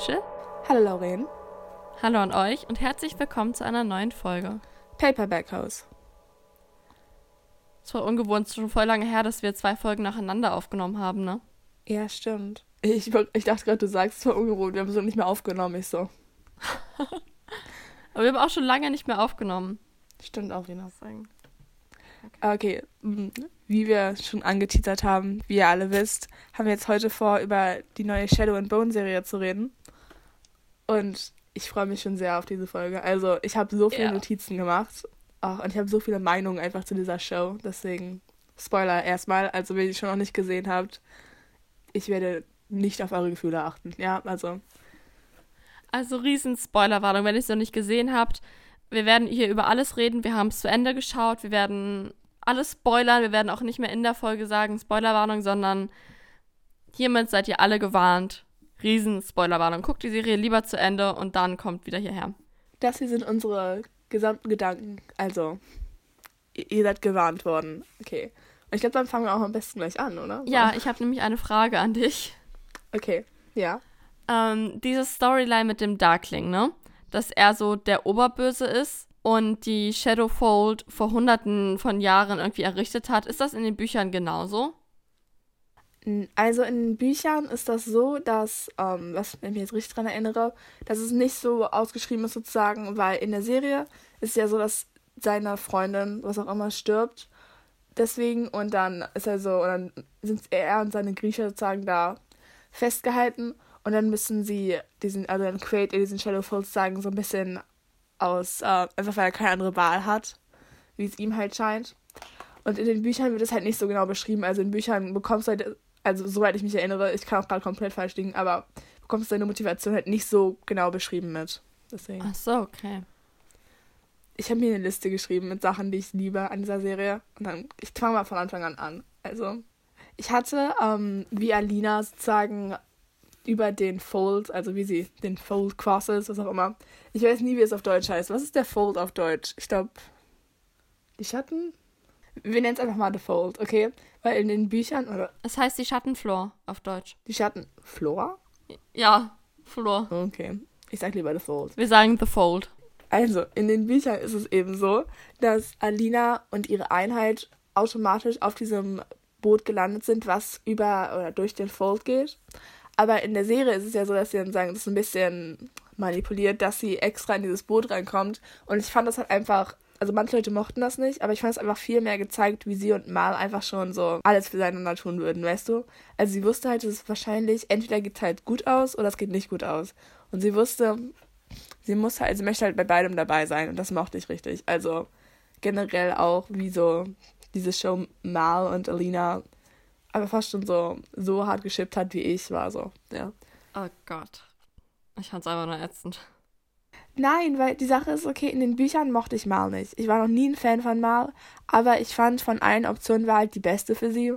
Rachel. Hallo Lauren. Hallo an euch und herzlich willkommen zu einer neuen Folge. Paperback House. Es war ungewohnt, schon voll lange her, dass wir zwei Folgen nacheinander aufgenommen haben, ne? Ja, stimmt. Ich, ich dachte gerade, du sagst, es war ungewohnt, wir haben so nicht mehr aufgenommen, ich so. Aber wir haben auch schon lange nicht mehr aufgenommen. Stimmt auch wieder. Sagen. Okay, mm, wie wir schon angeteasert haben, wie ihr alle wisst, haben wir jetzt heute vor, über die neue Shadow and Bone Serie zu reden. Und ich freue mich schon sehr auf diese Folge. Also, ich habe so viele ja. Notizen gemacht. Ach, und ich habe so viele Meinungen einfach zu dieser Show. Deswegen, Spoiler erstmal. Also, wenn ihr schon noch nicht gesehen habt, ich werde nicht auf eure Gefühle achten. Ja, also. Also, riesen Spoilerwarnung, wenn ihr es noch nicht gesehen habt. Wir werden hier über alles reden. Wir haben es zu Ende geschaut. Wir werden alles spoilern. Wir werden auch nicht mehr in der Folge sagen Spoilerwarnung, sondern hiermit seid ihr alle gewarnt. Riesen Spoilerwarnung. Guckt die Serie lieber zu Ende und dann kommt wieder hierher. Das hier sind unsere gesamten Gedanken. Also, ihr seid gewarnt worden. Okay. Und ich glaube, dann fangen wir auch am besten gleich an, oder? Ja, ich habe nämlich eine Frage an dich. Okay, ja. Ähm, diese Storyline mit dem Darkling, ne? dass er so der Oberböse ist und die Shadowfold vor hunderten von Jahren irgendwie errichtet hat. Ist das in den Büchern genauso? Also in Büchern ist das so, dass, ähm, was ich mich jetzt richtig dran erinnere, dass es nicht so ausgeschrieben ist sozusagen, weil in der Serie ist ja so, dass seine Freundin, was auch immer, stirbt. Deswegen und dann ist er so, und dann sind er und seine Griecher sozusagen da festgehalten und dann müssen sie diesen, also dann create diesen Shadowfold sagen, so ein bisschen aus, äh, einfach weil er keine andere Wahl hat, wie es ihm halt scheint. Und in den Büchern wird es halt nicht so genau beschrieben. Also in Büchern bekommst du halt, also soweit ich mich erinnere, ich kann auch gerade komplett falsch liegen, aber bekommst du deine Motivation halt nicht so genau beschrieben mit. Deswegen. Ach so, okay. Ich habe mir eine Liste geschrieben mit Sachen, die ich liebe an dieser Serie. Und dann, ich fange mal von Anfang an an. Also, ich hatte, ähm, wie Alina sozusagen über den Fold, also wie sie den Fold crosses, was auch immer. Ich weiß nie, wie es auf Deutsch heißt. Was ist der Fold auf Deutsch? Ich glaube, die Schatten? Wir nennen es einfach mal The Fold, okay? Weil in den Büchern, oder? Es heißt die Schattenflor auf Deutsch. Die Schattenflor? Ja, Flor. Okay. Ich sag lieber The Fold. Wir sagen The Fold. Also, in den Büchern ist es eben so, dass Alina und ihre Einheit automatisch auf diesem Boot gelandet sind, was über oder durch den Fold geht. Aber in der Serie ist es ja so, dass sie dann sagen, das ist ein bisschen manipuliert, dass sie extra in dieses Boot reinkommt. Und ich fand das halt einfach, also manche Leute mochten das nicht, aber ich fand es einfach viel mehr gezeigt, wie sie und Mal einfach schon so alles füreinander tun würden, weißt du? Also sie wusste halt, dass es wahrscheinlich, entweder geht es halt gut aus oder es geht nicht gut aus. Und sie wusste, sie muss halt, sie möchte halt bei beidem dabei sein und das mochte ich richtig. Also generell auch, wie so diese Show Mal und Alina aber fast schon so, so hart geschippt hat, wie ich war, so, ja. Oh Gott. Ich fand's einfach nur ätzend. Nein, weil die Sache ist, okay, in den Büchern mochte ich Mal nicht. Ich war noch nie ein Fan von Mal, aber ich fand von allen Optionen war halt die beste für sie.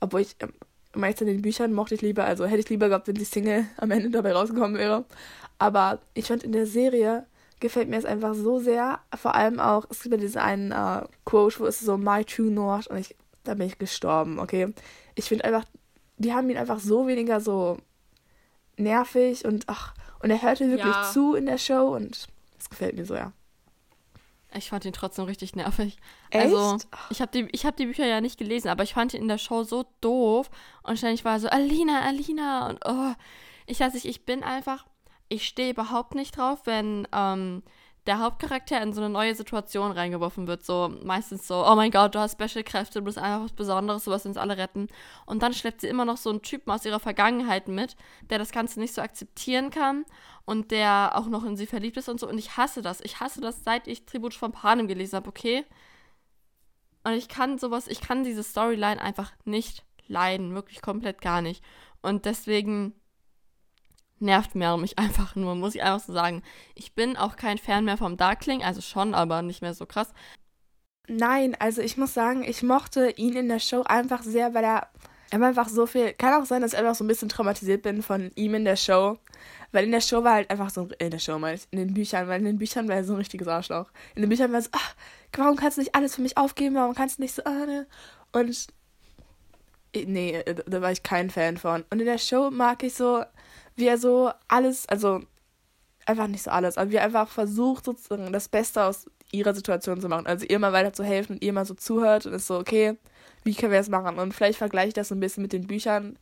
Obwohl ich, ähm, meist in den Büchern mochte ich lieber, also hätte ich lieber gehabt, wenn die Single am Ende dabei rausgekommen wäre. Aber ich fand in der Serie gefällt mir es einfach so sehr. Vor allem auch, es gibt ja diesen einen äh, Quote, wo es so My True North und ich da bin ich gestorben, okay? Ich finde einfach, die haben ihn einfach so weniger so nervig und ach, und er hörte wirklich ja. zu in der Show und das gefällt mir so, ja. Ich fand ihn trotzdem richtig nervig. Echt? Also, ich habe die, hab die Bücher ja nicht gelesen, aber ich fand ihn in der Show so doof. Und ständig war er so, Alina, Alina. Und oh, ich weiß nicht, ich bin einfach, ich stehe überhaupt nicht drauf, wenn ähm, der Hauptcharakter in so eine neue Situation reingeworfen wird. So meistens so, oh mein Gott, du hast Special-Kräfte, du bist einfach was Besonderes, du wirst uns alle retten. Und dann schleppt sie immer noch so einen Typen aus ihrer Vergangenheit mit, der das Ganze nicht so akzeptieren kann und der auch noch in sie verliebt ist und so. Und ich hasse das. Ich hasse das, seit ich Tribut von Panem gelesen habe, okay? Und ich kann sowas, ich kann diese Storyline einfach nicht leiden. Wirklich komplett gar nicht. Und deswegen nervt Meryl mich einfach nur, muss ich einfach so sagen. Ich bin auch kein Fan mehr vom Darkling, also schon, aber nicht mehr so krass. Nein, also ich muss sagen, ich mochte ihn in der Show einfach sehr, weil er, er war einfach so viel. Kann auch sein, dass ich einfach so ein bisschen traumatisiert bin von ihm in der Show. Weil in der Show war halt einfach so, in der Show ich, in den Büchern, weil in den Büchern war er so ein richtiges Arschloch. In den Büchern war er so, ach, warum kannst du nicht alles für mich aufgeben, warum kannst du nicht so, ah, ne? Und, nee, da war ich kein Fan von. Und in der Show mag ich so, wie er so alles, also einfach nicht so alles, aber wie er einfach versucht, sozusagen das Beste aus ihrer Situation zu machen. Also ihr mal weiter zu helfen und ihr mal so zuhört und ist so, okay, wie können wir das machen? Und vielleicht vergleiche ich das so ein bisschen mit den Büchern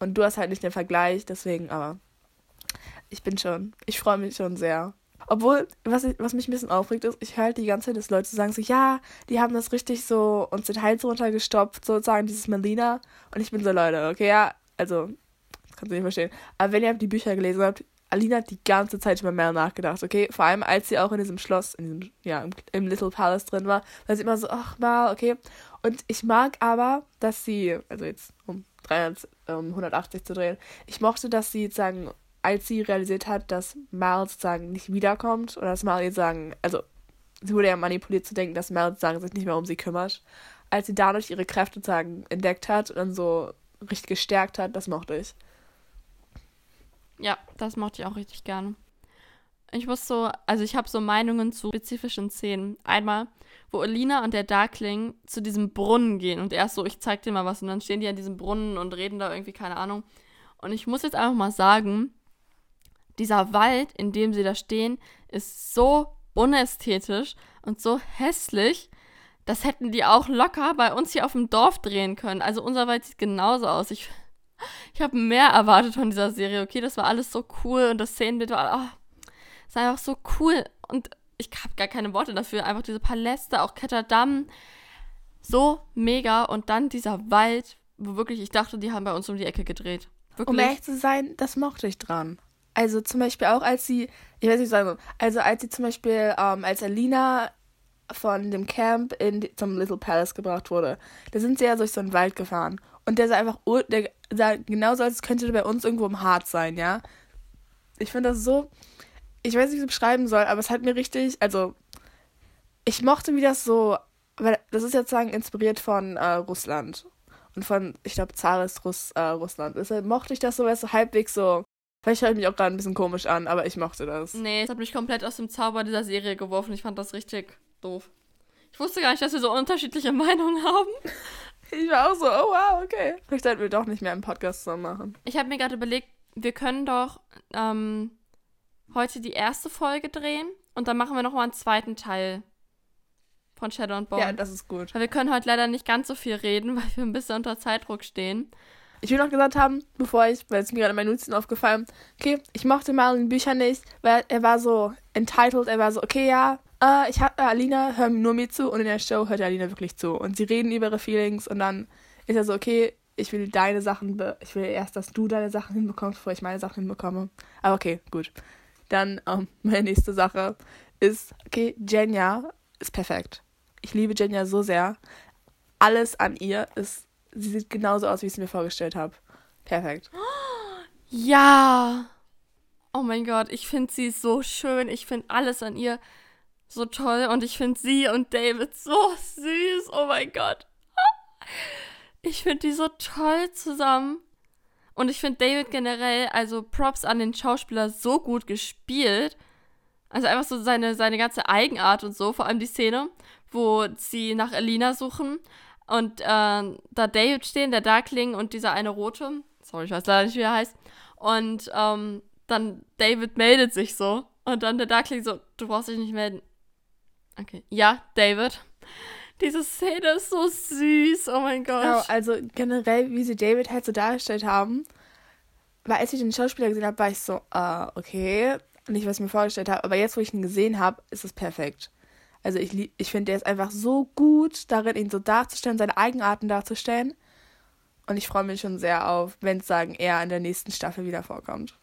und du hast halt nicht den Vergleich, deswegen, aber ich bin schon, ich freue mich schon sehr. Obwohl, was, ich, was mich ein bisschen aufregt, ist, ich höre halt die ganze Zeit, dass Leute sagen so, ja, die haben das richtig so uns den Hals runtergestopft, sozusagen, dieses Melina. Und ich bin so, Leute, okay, ja, also, kannst du nicht verstehen. Aber wenn ihr die Bücher gelesen habt, Alina hat die ganze Zeit über Mel nachgedacht, okay? Vor allem, als sie auch in diesem Schloss, in diesem, ja, im, im Little Palace drin war, war sie immer so, ach, Mel, okay. Und ich mag aber, dass sie, also jetzt um 300, um 180 zu drehen, ich mochte, dass sie sozusagen als sie realisiert hat, dass Mal sozusagen nicht wiederkommt oder dass Mal jetzt sagen, also sie wurde ja manipuliert zu denken, dass Mal sozusagen sich nicht mehr um sie kümmert, als sie dadurch ihre Kräfte sozusagen entdeckt hat und dann so richtig gestärkt hat, das mochte ich. Ja, das mochte ich auch richtig gerne. Ich muss so, also ich habe so Meinungen zu spezifischen Szenen. Einmal, wo Alina und der Darkling zu diesem Brunnen gehen und erst so, ich zeig dir mal was und dann stehen die an diesem Brunnen und reden da irgendwie, keine Ahnung. Und ich muss jetzt einfach mal sagen, dieser Wald, in dem sie da stehen, ist so unästhetisch und so hässlich. Das hätten die auch locker bei uns hier auf dem Dorf drehen können. Also unser Wald sieht genauso aus. Ich, ich habe mehr erwartet von dieser Serie. Okay, das war alles so cool und das Szenenbild war, oh, ist einfach so cool. Und ich habe gar keine Worte dafür. Einfach diese Paläste, auch Ketterdamm. So mega. Und dann dieser Wald, wo wirklich, ich dachte, die haben bei uns um die Ecke gedreht. Wirklich. Um ehrlich zu sein, das mochte ich dran. Also zum Beispiel auch als sie, ich weiß nicht sagen, also als sie zum Beispiel, ähm, als Alina von dem Camp in zum Little Palace gebracht wurde, da sind sie ja durch so einen Wald gefahren. Und der sah einfach, der sah genauso, als könnte bei uns irgendwo im Harz sein, ja. Ich finde das so, ich weiß nicht, wie ich es beschreiben soll, aber es hat mir richtig, also ich mochte, wie das so, weil das ist jetzt sagen inspiriert von äh, Russland und von, ich glaube, Zares Russ, äh, Russland. Deshalb mochte ich das so, weil es so halbwegs so Vielleicht hört mich auch gerade ein bisschen komisch an, aber ich mochte das. Nee, es hat mich komplett aus dem Zauber dieser Serie geworfen. Ich fand das richtig doof. Ich wusste gar nicht, dass wir so unterschiedliche Meinungen haben. Ich war auch so, oh wow, okay. Vielleicht sollten wir doch nicht mehr einen Podcast zusammen machen. Ich habe mir gerade überlegt, wir können doch ähm, heute die erste Folge drehen und dann machen wir nochmal einen zweiten Teil von Shadow and Bone. Ja, das ist gut. Weil wir können heute leider nicht ganz so viel reden, weil wir ein bisschen unter Zeitdruck stehen. Ich will noch gesagt haben, bevor ich, weil es mir gerade mein Nutzen aufgefallen, okay, ich mochte Marlon Bücher nicht, weil er war so entitled, er war so, okay, ja, äh, ich hab, äh, Alina, hör nur mir zu und in der Show hört Alina wirklich zu. Und sie reden über ihre Feelings und dann ist er so, okay, ich will deine Sachen, ich will erst, dass du deine Sachen hinbekommst, bevor ich meine Sachen hinbekomme. Aber okay, gut. Dann, ähm, meine nächste Sache ist, okay, Jenya ist perfekt. Ich liebe Jenya so sehr. Alles an ihr ist sie sieht genauso aus, wie ich es mir vorgestellt habe. Perfekt. Ja. Oh mein Gott, ich finde sie so schön. Ich finde alles an ihr so toll. Und ich finde sie und David so süß. Oh mein Gott. Ich finde die so toll zusammen. Und ich finde David generell, also Props an den Schauspieler, so gut gespielt. Also einfach so seine, seine ganze Eigenart und so. Vor allem die Szene, wo sie nach Elina suchen und äh, da David stehen, der Darkling und dieser eine Rote. Sorry, ich weiß leider nicht, wie er heißt. Und ähm, dann David meldet sich so. Und dann der Darkling so, du brauchst dich nicht melden. Okay. Ja, David. Diese Szene ist so süß. Oh mein Gott. Genau, also generell, wie sie David halt so dargestellt haben. Weil als ich den Schauspieler gesehen habe, war ich so, äh, okay. Nicht, was ich mir vorgestellt habe. Aber jetzt, wo ich ihn gesehen habe, ist es perfekt. Also ich, ich finde, der ist einfach so gut darin, ihn so darzustellen, seine Eigenarten darzustellen. Und ich freue mich schon sehr auf, wenn es sagen, er in der nächsten Staffel wieder vorkommt.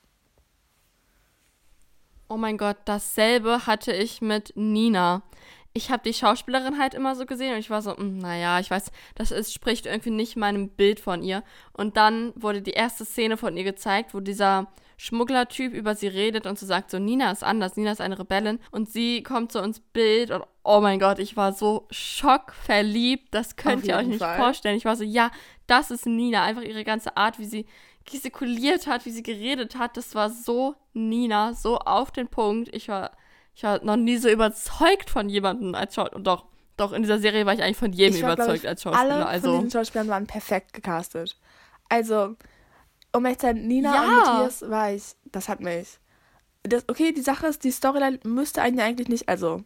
Oh mein Gott, dasselbe hatte ich mit Nina. Ich habe die Schauspielerin halt immer so gesehen und ich war so, hm, naja, ich weiß, das ist, spricht irgendwie nicht meinem Bild von ihr. Und dann wurde die erste Szene von ihr gezeigt, wo dieser Schmugglertyp über sie redet und so sagt so, Nina ist anders, Nina ist eine Rebellin und sie kommt so ins Bild und oh mein Gott, ich war so schockverliebt, das könnt ihr euch nicht Fall. vorstellen. Ich war so, ja, das ist Nina, einfach ihre ganze Art, wie sie gestikuliert hat, wie sie geredet hat, das war so Nina, so auf den Punkt. Ich war, ich war noch nie so überzeugt von jemandem als Schauspieler. Doch, doch, in dieser Serie war ich eigentlich von jedem war, überzeugt ich, als Schauspieler. Alle also. von diesen Schauspielern waren perfekt gecastet. Also, um echt zu sein, Nina Ja. und Matthias war ich, das hat mich. Das, okay, die Sache ist, die Storyline müsste eigentlich nicht, also,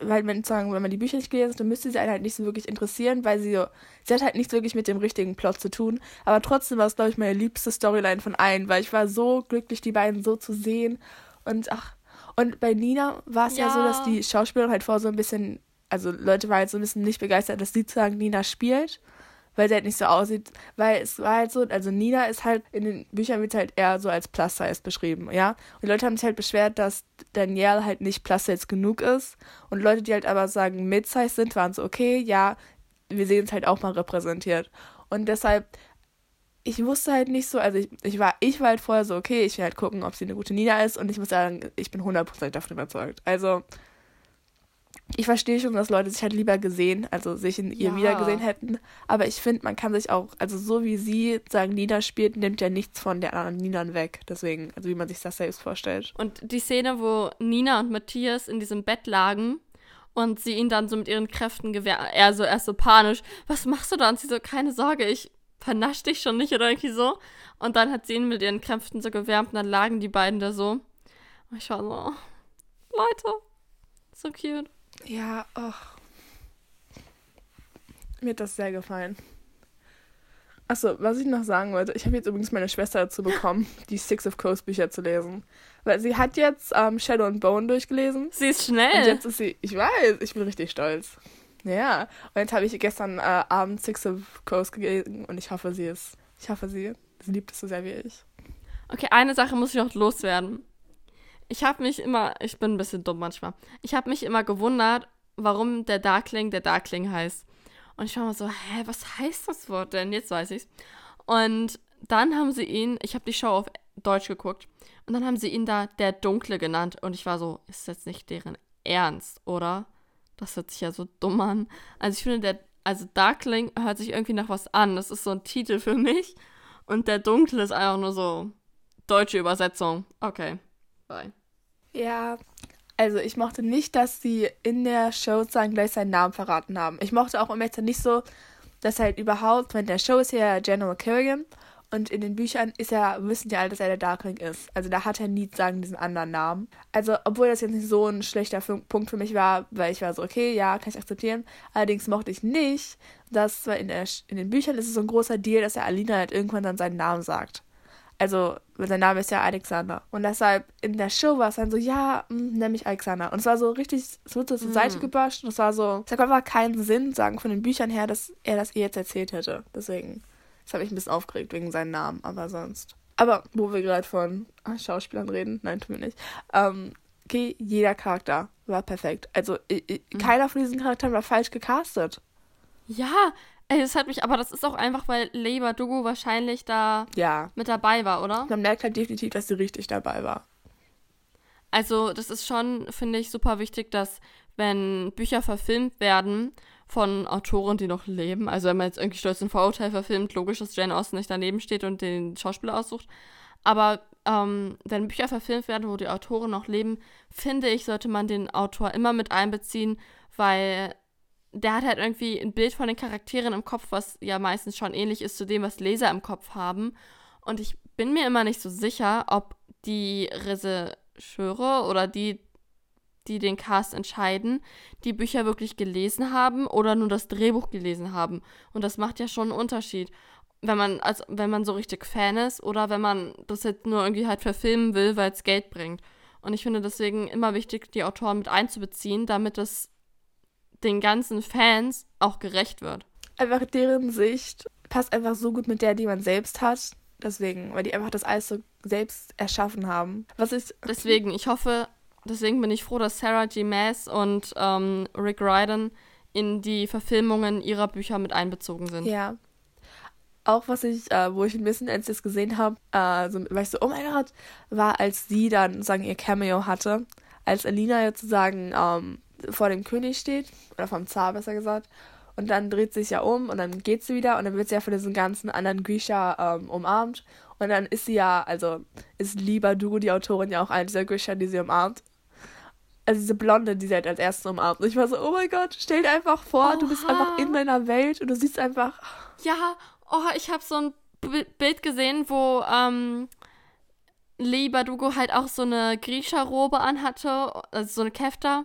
weil man sagen, wenn man die Bücher nicht gelesen hat, dann müsste sie einen halt nicht so wirklich interessieren, weil sie, so- sie hat halt nichts wirklich mit dem richtigen Plot zu tun. Aber trotzdem war es, glaube ich, meine liebste Storyline von allen, weil ich war so glücklich, die beiden so zu sehen. Und ach, und bei Nina war es ja. so, Ja. dass die Schauspielerin halt vor so ein bisschen, also Leute waren halt so ein bisschen nicht begeistert, dass sie sozusagen Nina spielt, weil sie halt nicht so aussieht, weil es war halt so, also Nina ist halt, in den Büchern wird halt eher so als Plus-Size beschrieben, ja. Und die Leute haben sich halt beschwert, dass Danielle halt nicht Plus-Size genug ist. Und Leute, die halt aber sagen Mid-Size sind, waren so, okay, ja, wir sehen es halt auch mal repräsentiert. Und deshalb, ich wusste halt nicht so, also ich, ich war, ich war halt vorher so, okay, ich will halt gucken, ob sie eine gute Nina ist und ich muss sagen, ich bin 100% davon überzeugt. Also, ich verstehe schon, dass Leute sich halt lieber gesehen, also sich in ihr Ja. wiedergesehen hätten, aber ich finde, man kann sich auch, also so wie sie sagen, Nina spielt, nimmt ja nichts von der anderen Ninan weg, deswegen, also wie man sich das selbst vorstellt. Und die Szene, wo Nina und Matthias in diesem Bett lagen und sie ihn dann so mit ihren Kräften gewehr, er so erst so panisch, was machst du da? Und sie so, keine Sorge, ich vernasch dich schon nicht oder irgendwie so. Und dann hat sie ihn mit ihren Kräften so gewärmt und dann lagen die beiden da so. Und ich war so, oh, Leute, so cute. Ja, ach. Mir hat das sehr gefallen. Achso, was ich noch sagen wollte, ich habe jetzt übrigens meine Schwester dazu bekommen, die Six of Crows Bücher zu lesen. Weil sie hat jetzt ähm, Shadow and Bone durchgelesen. Sie ist Und schnell. jetzt ist sie, ich weiß, ich bin richtig stolz. Ja, und jetzt habe ich gestern äh, Abend Six of Crows gelesen und ich hoffe, sie ist, ich hoffe, sie, sie liebt es so sehr wie ich. Okay, eine Sache muss ich noch loswerden. Ich habe mich immer, ich bin ein bisschen dumm manchmal, ich habe mich immer gewundert, warum der Darkling der Darkling heißt. Und ich war mal so, hä, was heißt das Wort denn? Jetzt weiß ich's. Und dann haben sie ihn, ich habe die Show auf Deutsch geguckt, und dann haben sie ihn da der Dunkle genannt. Und ich war so, ist jetzt nicht deren Ernst, oder? Das hört sich ja so dumm an. Also ich finde, der, also Darkling hört sich irgendwie nach was an. Das ist so ein Titel für mich. Und der Dunkle ist einfach nur so deutsche Übersetzung. Okay. Bye. Ja, also ich mochte nicht, dass sie in der Show sozusagen gleich seinen Namen verraten haben. Ich mochte auch im Endeffekt nicht so, dass halt überhaupt, wenn der Show ist ja General Kerrigan und in den Büchern ist ja, wissen ja alle, dass er der Darkling ist. Also da hat er nie sagen diesen anderen Namen. Also, obwohl das jetzt nicht so ein schlechter Punkt für mich war, weil ich war so, okay, ja, kann ich akzeptieren. Allerdings mochte ich nicht, dass in, der, in den Büchern ist es so ein großer Deal, dass er Alina halt irgendwann dann seinen Namen sagt. Also, weil sein Name ist ja Alexander. Und deshalb in der Show war es dann so, ja, mh, nenn mich Alexander. Und es war so richtig, es wurde zur Seite gebasht und es war so, es hat einfach keinen Sinn, sagen von den Büchern her, dass er das ihr jetzt erzählt hätte. Deswegen, das hat mich ein bisschen aufgeregt wegen seinem Namen, aber sonst. Aber wo wir gerade von ah, Schauspielern reden, nein, tun wir nicht. Ähm, okay, jeder Charakter war perfekt. Also, i- i- keiner von diesen Charakteren war falsch gecastet. Ja, ey, das hat mich, aber das ist auch einfach, weil Leiba Dugu wahrscheinlich da Ja. mit dabei war, oder? Man merkt halt definitiv, dass sie richtig dabei war. Also, das ist schon, finde ich, super wichtig, dass, wenn Bücher verfilmt werden von Autoren, die noch leben, also wenn man jetzt irgendwie Stolz und Vorurteil verfilmt, logisch, dass Jane Austen nicht daneben steht und den Schauspieler aussucht. Aber ähm, wenn Bücher verfilmt werden, wo die Autoren noch leben, finde ich, sollte man den Autor immer mit einbeziehen, weil der hat halt irgendwie ein Bild von den Charakteren im Kopf, was ja meistens schon ähnlich ist zu dem, was Leser im Kopf haben. Und ich bin mir immer nicht so sicher, ob die Regisseure oder die, die den Cast entscheiden, die Bücher wirklich gelesen haben oder nur das Drehbuch gelesen haben. Und das macht ja schon einen Unterschied. Wenn man, also wenn man so richtig Fan ist oder wenn man das jetzt nur irgendwie halt verfilmen will, weil es Geld bringt. Und ich finde deswegen immer wichtig, die Autoren mit einzubeziehen, damit es den ganzen Fans auch gerecht wird. einfach deren Sicht passt einfach so gut mit der, die man selbst hat. Deswegen, weil die einfach das alles so selbst erschaffen haben. Was ich. Deswegen, ich hoffe, deswegen bin ich froh, dass Sarah G. Maas und ähm, Rick Ryden in die Verfilmungen ihrer Bücher mit einbezogen sind. Ja. Auch was ich, äh, wo ich ein bisschen, als ich das gesehen habe, äh, so, war ich so, oh mein Gott, war, als sie dann sagen ihr Cameo hatte, als Alina sozusagen ähm, vor dem König steht, oder vom Zar besser gesagt, und dann dreht sie sich ja um und dann geht sie wieder und dann wird sie ja von diesen ganzen anderen Grisha ähm, umarmt. Und dann ist sie ja, also ist Liba Dugu, die Autorin, ja auch eine dieser Grisha, die sie umarmt. Also diese Blonde, die sie halt als erstes umarmt. Und ich war so, oh mein Gott, stell dir einfach vor, du bist Oha. einfach in meiner Welt und du siehst einfach, Ja, oh, ich habe so ein Bild gesehen, wo ähm, Lee Badugo halt auch so eine Griecherrobe anhatte, also so eine Kefta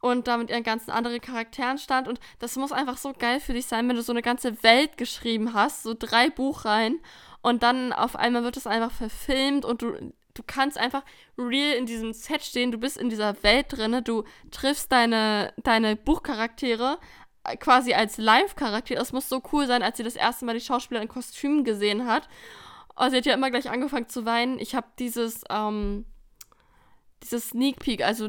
und da mit ihren ganzen anderen Charakteren stand. Und das muss einfach so geil für dich sein, wenn du so eine ganze Welt geschrieben hast, so drei Buchreihen. Und dann auf einmal wird es einfach verfilmt und du, du kannst einfach real in diesem Set stehen, du bist in dieser Welt drin, du triffst deine, deine Buchcharaktere äh, quasi als Live-Charakter. Das muss so cool sein, als sie das erste Mal die Schauspieler in Kostümen gesehen hat. Oh, sie hat ja immer gleich angefangen zu weinen. Ich habe dieses, ähm, dieses Sneak Peek, also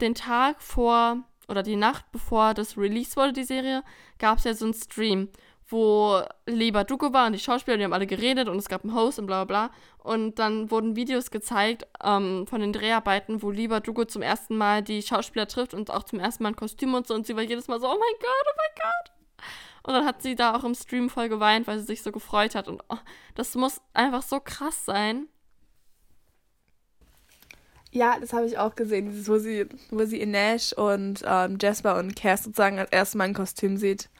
den Tag vor oder die Nacht bevor das Release wurde, die Serie, gab es ja so einen Stream, wo Leba Duko war und die Schauspieler, die haben alle geredet und es gab einen Host und bla bla bla. Und dann wurden Videos gezeigt ähm, von den Dreharbeiten, wo Leba Duko zum ersten Mal die Schauspieler trifft und auch zum ersten Mal ein Kostüm und so. Und sie war jedes Mal so, oh mein Gott, oh mein Gott. Und dann hat sie da auch im Stream voll geweint, weil sie sich so gefreut hat. Und oh, das muss einfach so krass sein. Ja, das habe ich auch gesehen, dieses, wo sie, wo sie Inesh und ähm, Jasper und Cass sozusagen als erstes Mal ein Kostüm sieht.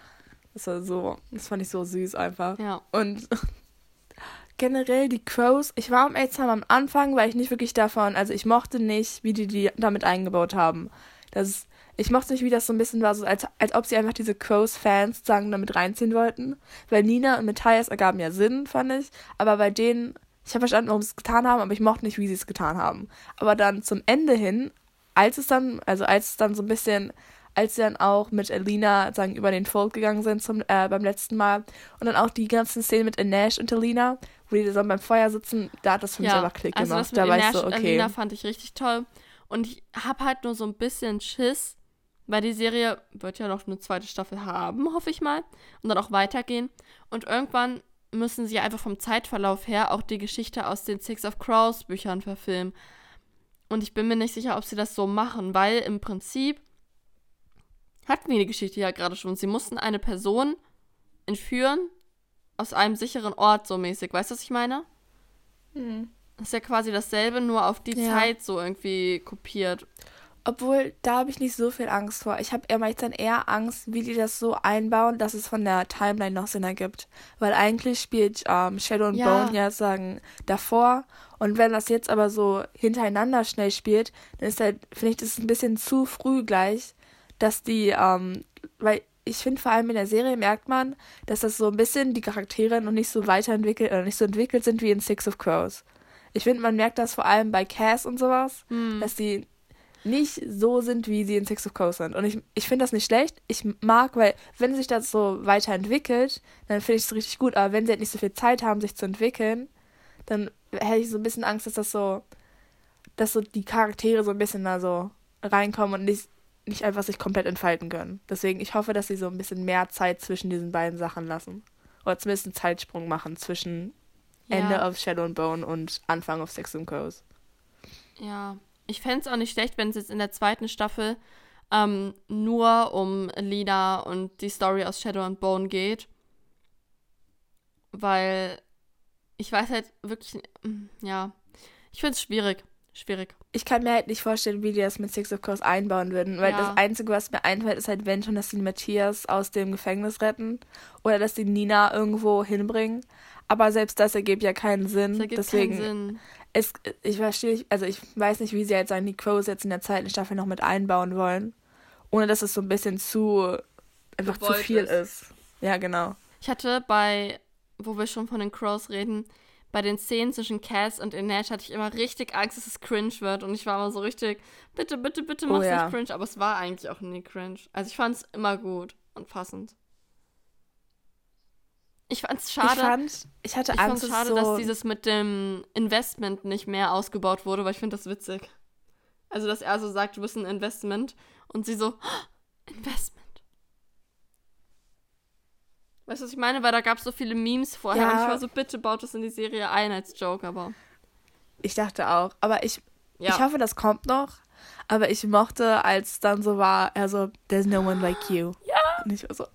Das war so, das fand ich so süß einfach. Ja. Und generell die Crows, ich war am Elzheim am Anfang, weil ich nicht wirklich davon, also ich mochte nicht, wie die die damit eingebaut haben. Das ich mochte nicht, wie das so ein bisschen war, so als, als ob sie einfach diese Crows-Fans sagen, damit reinziehen wollten. Weil Nina und Matthias ergaben ja Sinn, fand ich. Aber bei denen, ich habe verstanden, warum sie es getan haben, aber ich mochte nicht, wie sie es getan haben. Aber dann zum Ende hin, als es dann, also als es dann so ein bisschen, als sie dann auch mit Alina sagen über den Fold gegangen sind zum, äh, beim letzten Mal und dann auch die ganzen Szenen mit Inash und Alina, wo die dann beim Feuer sitzen, da hat das für mich ja, einfach Klick also gemacht. Das mit da war ich so, okay. Alina fand ich richtig toll. Und ich habe halt nur so ein bisschen Schiss, weil die Serie wird ja noch eine zweite Staffel haben, hoffe ich mal. Und dann auch weitergehen. Und irgendwann müssen sie einfach vom Zeitverlauf her auch die Geschichte aus den Six of Crows Büchern verfilmen. Und ich bin mir nicht sicher, ob sie das so machen, weil im Prinzip hatten wir die Geschichte ja gerade schon. Sie mussten eine Person entführen aus einem sicheren Ort so mäßig. Weißt du, was ich meine? Hm. Das ist ja quasi dasselbe, nur auf die ja. Zeit so irgendwie kopiert. Obwohl, da habe ich nicht so viel Angst vor. Ich habe eher dann eher Angst, wie die das so einbauen, dass es von der Timeline noch Sinn ergibt. Weil eigentlich spielt ähm, Shadow und ja. Bone ja sagen davor. Und wenn das jetzt aber so hintereinander schnell spielt, dann ist halt, finde ich, das ist ein bisschen zu früh gleich, dass die, ähm, weil ich finde vor allem in der Serie merkt man, dass das so ein bisschen die Charaktere noch nicht so weiterentwickelt oder nicht so entwickelt sind wie in Six of Crows. Ich finde, man merkt das vor allem bei Cass und sowas, hm. dass die nicht so sind, wie sie in Six of Crows sind. Und ich, ich finde das nicht schlecht. Ich mag, weil wenn sich das so weiterentwickelt, dann finde ich es richtig gut. Aber wenn sie halt nicht so viel Zeit haben, sich zu entwickeln, dann hätte ich so ein bisschen Angst, dass das so, dass so die Charaktere so ein bisschen da so reinkommen und nicht, nicht einfach sich komplett entfalten können. Deswegen, ich hoffe, dass sie so ein bisschen mehr Zeit zwischen diesen beiden Sachen lassen. Oder zumindest einen Zeitsprung machen zwischen ja. Ende of Shadow and Bone und Anfang of Six and Crows. Ja, ich fände es auch nicht schlecht, wenn es jetzt in der zweiten Staffel ähm, nur um Lina und die Story aus Shadow and Bone geht. Weil ich weiß halt wirklich, ja, ich finde es schwierig. Schwierig. Ich kann mir halt nicht vorstellen, wie die das mit Six of Course einbauen würden, weil ja. das Einzige, was mir einfällt, ist halt, wenn schon, dass die Matthias aus dem Gefängnis retten oder dass die Nina irgendwo hinbringen. Aber selbst das ergibt ja keinen Sinn. Das ergibt Deswegen, keinen Sinn es, ich verstehe, also ich weiß nicht, wie sie jetzt sagen, die Crows jetzt in der zweiten Staffel noch mit einbauen wollen, ohne dass es so ein bisschen zu einfach zu viel ist. ist. Ja, genau. Ich hatte bei, wo wir schon von den Crows reden, bei den Szenen zwischen Cass und Inesh hatte ich immer richtig Angst, dass es cringe wird. Und ich war immer so richtig, bitte, bitte, bitte mach's oh, ja. nicht cringe. Aber es war eigentlich auch nie cringe. Also ich fand es immer gut und passend. Ich fand es schade. Ich fand, ich hatte ich Angst, es schade, so dass dieses mit dem Investment nicht mehr ausgebaut wurde, weil ich finde das witzig. Also, dass er so sagt, du bist ein Investment und sie so, oh, Investment. Weißt du, was ich meine? Weil da gab es so viele Memes vorher ja. und ich war so, bitte baut das in die Serie ein als Joke, aber. Ich dachte auch. Aber ich, ja. ich hoffe, das kommt noch. Aber ich mochte, als dann so war, er so, there's no one like you. Ja. Und ich war so,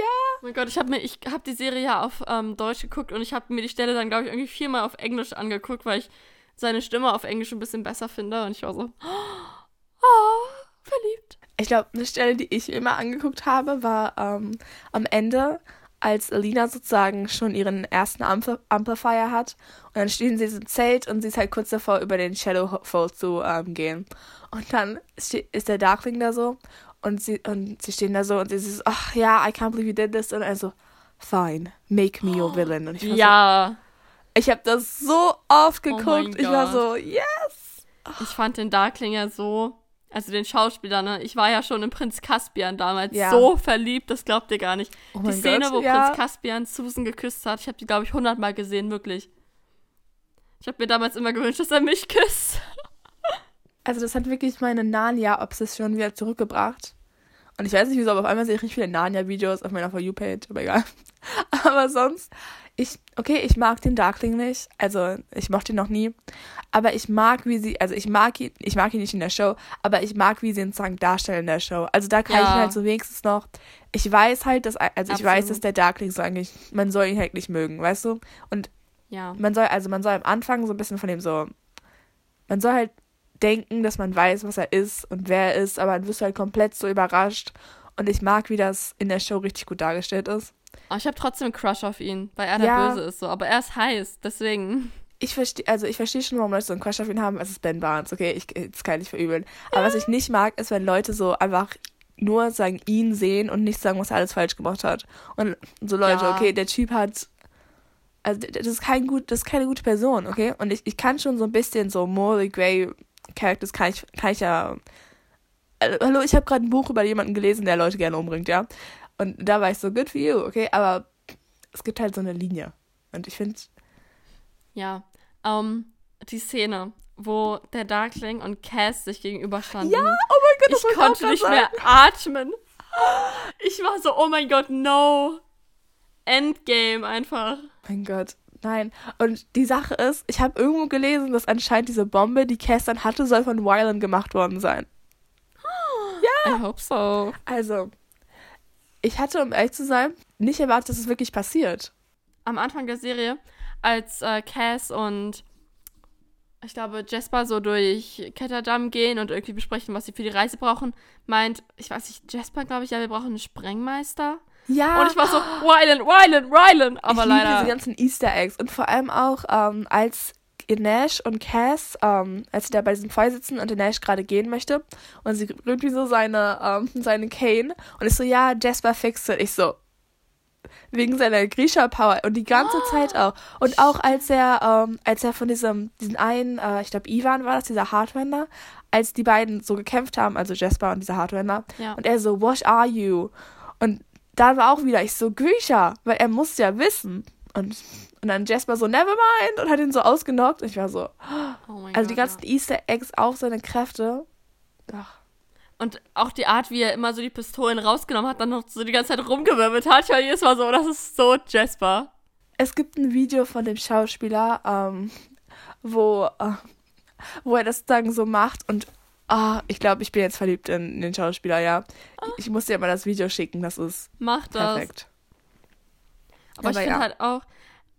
ah. Oh mein Gott, ich habe mir, ich habe die Serie ja auf ähm, Deutsch geguckt und ich habe mir die Stelle dann, glaube ich, irgendwie viermal auf Englisch angeguckt, weil ich seine Stimme auf Englisch ein bisschen besser finde. Und ich war so, oh, verliebt. Ich glaube, eine Stelle, die ich immer angeguckt habe, war ähm, am Ende, als Alina sozusagen schon ihren ersten Ampl Amplifier hat. Und dann stehen sie im Zelt und sie ist halt kurz davor, über den Shadowfall zu ähm, gehen. Und dann ist der Darkling da so und sie, und sie stehen da so und sie ist so, ach ja, I can't believe you did this. Und er so, fine, make me your villain. Und ich war ja. So, ich habe das so oft Oh geguckt. ich war so, yes. Ich fand den Darkling ja so, also den Schauspieler, ne? Ich war ja schon in Prinz Caspian damals Ja. so verliebt, das glaubt ihr gar nicht. Oh die Szene, Gott, wo ja. Prinz Caspian Susan geküsst hat, ich habe die, glaube ich, hundertmal gesehen, wirklich. Ich habe mir damals immer gewünscht, dass er mich küsst. Also das hat wirklich meine Narnia-Obsession wieder zurückgebracht. Und ich weiß nicht wieso, aber auf einmal sehe ich richtig viele Narnia-Videos auf meiner For You-Page, aber egal. Aber sonst, ich, okay, ich mag den Darkling nicht. Also, ich mochte ihn noch nie. Aber ich mag, wie sie, also ich mag ihn, ich mag ihn nicht in der Show, aber ich mag, wie sie ihn sozusagen darstellen in der Show. Also da kann Ja. ich halt so wenigstens noch, ich weiß halt, dass, also ich weiß, Absolut. dass der Darkling so eigentlich, man soll ihn halt nicht mögen, weißt du? Und Ja. man soll, also man soll am Anfang so ein bisschen von dem so, man soll halt denken, dass man weiß, was er ist und wer er ist, aber dann wirst du halt komplett so überrascht. Und ich mag, wie das in der Show richtig gut dargestellt ist. Aber ich habe trotzdem einen Crush auf ihn, weil er der Ja. Böse ist so. Aber er ist heiß, deswegen. Ich verstehe, also ich verstehe schon, warum Leute so einen Crush auf ihn haben. Es ist Ben Barnes, okay? Ich, das kann ich nicht verübeln. Aber was ich nicht mag, ist, wenn Leute so einfach nur sagen, ihn sehen und nicht sagen, was er alles falsch gemacht hat. Und so Leute, Ja. okay, der Typ hat. Also das ist kein gut, das ist keine gute Person, okay? Und ich, ich kann schon so ein bisschen so morally grey Characters kann ich, kann ich ja. Also, hallo, ich habe gerade ein Buch über jemanden gelesen, der Leute gerne umbringt, ja. Und da war ich so, good for you, okay? Aber es gibt halt so eine Linie. Und ich finde, Ja. Ähm, die Szene, wo der Darkling und Cass sich gegenüberstanden. Ja, oh mein Gott, das ich konnte nicht sagen. mehr atmen. Ich war so, oh mein Gott, no. Endgame einfach. Mein Gott, nein. Und die Sache ist, ich habe irgendwo gelesen, dass anscheinend diese Bombe, die Cass dann hatte, soll von Wylan gemacht worden sein. I hope so. Also, ich hatte, um ehrlich zu sein, nicht erwartet, dass es wirklich passiert. Am Anfang der Serie, als äh, Cass und ich glaube Jasper so durch Ketterdam gehen und irgendwie besprechen, was sie für die Reise brauchen, meint, ich weiß nicht, Jasper glaube ich, ja, wir brauchen einen Sprengmeister. Ja. Und ich war so, Rylan, Rylan, Rylan. Aber ich liebe leider. diese ganzen Easter Eggs. Und vor allem auch, ähm, als Nash und Cass, ähm, als sie da bei diesem Feuer sitzen und Nash gerade gehen möchte und sie irgendwie so seine, ähm, seine Cane und ich so, ja, Jasper fixt it. Ich so, wegen seiner Grisha-Power und die ganze Zeit auch. Und auch als er, ähm, als er von diesem, diesen einen, äh, ich glaube Ivan war das, dieser Hardwender, als die beiden so gekämpft haben, also Jasper und dieser Hardwender, Ja. und er so, what are you? Und da war auch wieder, ich so, Grisha, weil er muss ja wissen. Und, und dann Jasper so, never mind, und hat ihn so ausgenockt. Und ich war so, Oh also die Gott, ganzen Easter Eggs auf seine Kräfte. Ach, Und auch die Art, wie er immer so die Pistolen rausgenommen hat, dann noch so die ganze Zeit rumgewirbelt hat. Ich war jedes Mal so, das ist so Jasper. Es gibt ein Video von dem Schauspieler, ähm, wo, äh, wo er das dann so macht und ah, ich glaube, ich bin jetzt verliebt in, den Schauspieler, ja. Ich, ich muss dir mal das Video schicken, das ist Mach das. perfekt. Aber, ich Aber finde ja. halt auch,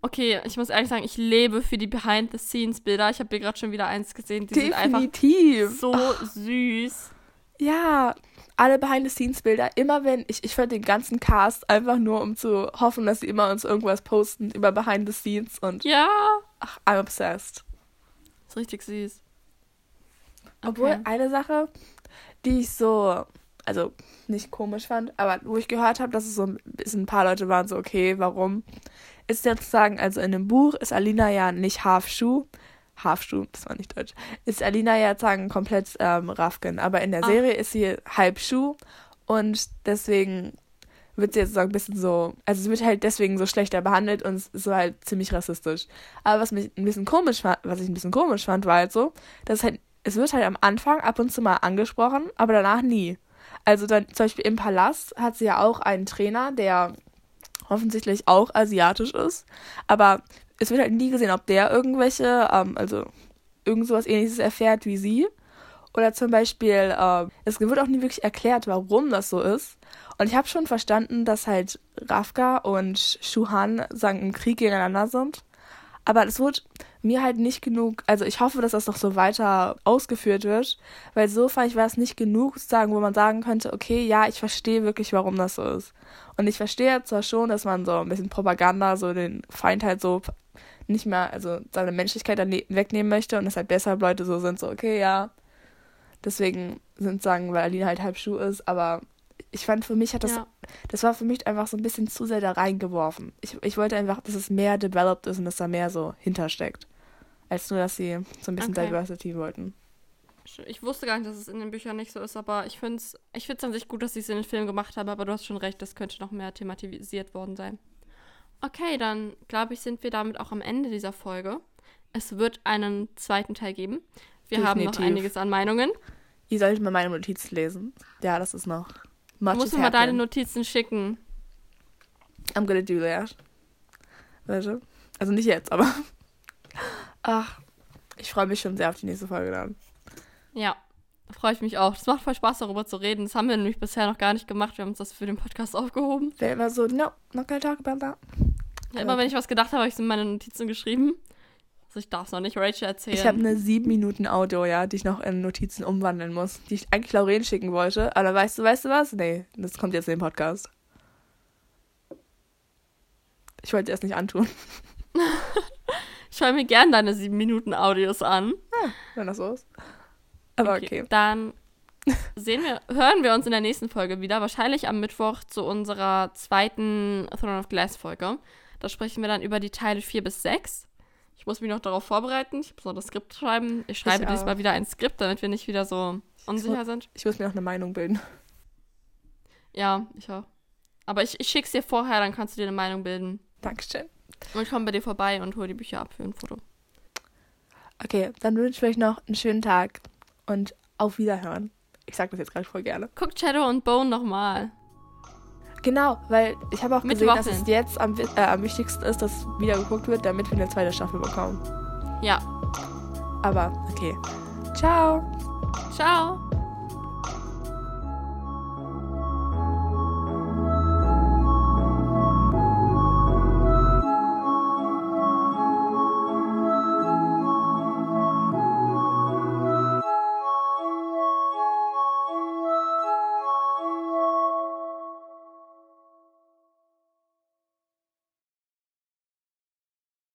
okay, ich muss ehrlich sagen, ich lebe für die Behind-the-Scenes-Bilder. Ich habe hier gerade schon wieder eins gesehen. Die sind einfach Definitiv. so süß. Ja, alle Behind-the-Scenes-Bilder, immer wenn, ich, ich fand den ganzen Cast einfach nur, um zu hoffen, dass sie immer uns irgendwas posten über Behind-the-Scenes und Ja. ach, I'm obsessed. Ist richtig süß. Obwohl, Okay. eine Sache, die ich so, also nicht komisch fand, aber wo ich gehört habe, dass es so ein bisschen ein paar Leute waren, so, okay, warum? Ist ja zu sagen, also in dem Buch ist Alina ja nicht Half-Schuh, Half-Schuh, das war nicht deutsch, ist Alina ja sagen komplett ähm, Rafkin, aber in der Ah. Serie ist sie Halb-Schuh und deswegen wird sie jetzt so ein bisschen so, also sie wird halt deswegen so schlechter behandelt und ist so halt ziemlich rassistisch. Aber was mich ein bisschen komisch fand, was ich ein bisschen komisch fand, war halt so, dass halt, es wird halt am Anfang ab und zu mal angesprochen, aber danach nie. Also dann zum Beispiel im Palast hat sie ja auch einen Trainer, der offensichtlich auch asiatisch ist, aber es wird halt nie gesehen, ob der irgendwelche, ähm, also irgend sowas ähnliches erfährt wie sie. Oder zum Beispiel, ähm, es wird auch nie wirklich erklärt, warum das so ist. Und ich habe schon verstanden, dass halt Rafka und Shuhan sagen im Krieg gegeneinander sind. Aber es wurde mir halt nicht genug, also ich hoffe, dass das noch so weiter ausgeführt wird, weil so fand ich, war es nicht genug, sagen, wo man sagen könnte, okay, ja, ich verstehe wirklich, warum das so ist. Und ich verstehe zwar schon, dass man so ein bisschen Propaganda, so den Feind halt so nicht mehr, also seine Menschlichkeit dann wegnehmen möchte und deshalb deshalb Leute so sind, so, okay, ja, deswegen sind sagen, weil Aline halt halb Schuh ist, aber ich fand, für mich hat das, ja. das war für mich einfach so ein bisschen zu sehr da reingeworfen. Ich, ich wollte einfach, dass es mehr developed ist und dass da mehr so hintersteckt. Als nur, dass sie so ein bisschen okay. Diversity wollten. Ich wusste gar nicht, dass es in den Büchern nicht so ist, aber ich finde es ich find's an sich gut, dass sie es in den Film gemacht haben, aber du hast schon recht, das könnte noch mehr thematisiert worden sein. Okay, dann glaube ich, sind wir damit auch am Ende dieser Folge. Es wird einen zweiten Teil geben. Wir Definitiv. haben noch einiges an Meinungen. Ihr solltet mal meine Notizen lesen. Ja, das ist noch. Much du musst mir mal deine Notizen schicken. I'm gonna do that. Warte. Also nicht jetzt, aber. Ach, ich freue mich schon sehr auf die nächste Folge dann. Ja, freue ich mich auch. Es macht voll Spaß, darüber zu reden. Das haben wir nämlich bisher noch gar nicht gemacht. Wir haben uns das für den Podcast aufgehoben. Der immer so, no, not gonna talk about that. Ja, immer wenn ich was gedacht habe, habe ich es in meine Notizen geschrieben. Also ich darf es noch nicht Rachel erzählen. Ich habe eine sieben Minuten Audio, ja, die ich noch in Notizen umwandeln muss, die ich eigentlich Lauren schicken wollte. Aber weißt du, weißt du was? Nee, das kommt jetzt in den Podcast. Ich wollte es nicht antun. ich schaue mir gern deine sieben Minuten Audios an. Ja, wenn das so ist. Aber okay. okay. Dann sehen wir, hören wir uns in der nächsten Folge wieder. Wahrscheinlich am Mittwoch zu unserer zweiten Throne of Glass Folge. Da sprechen wir dann über die Teile 4 bis 6. Ich muss mich noch darauf vorbereiten. Ich muss noch das Skript schreiben. Ich schreibe ich diesmal wieder ein Skript, damit wir nicht wieder so unsicher ich sind. Ich muss mir noch eine Meinung bilden. Ja, ich auch. Aber ich, ich schick's dir vorher, dann kannst du dir eine Meinung bilden. Dankeschön. Und ich komme bei dir vorbei und hole die Bücher ab für ein Foto. Okay, dann wünsche ich euch noch einen schönen Tag und auf Wiederhören. Ich sag das jetzt gerade voll gerne. Guckt Shadow und Bone nochmal. Genau, weil ich habe auch Mit gesehen, Waffeln. dass es jetzt am, äh, am wichtigsten ist, dass wieder geguckt wird, damit wir eine zweite Staffel bekommen. Ja. Aber okay. Ciao. Ciao.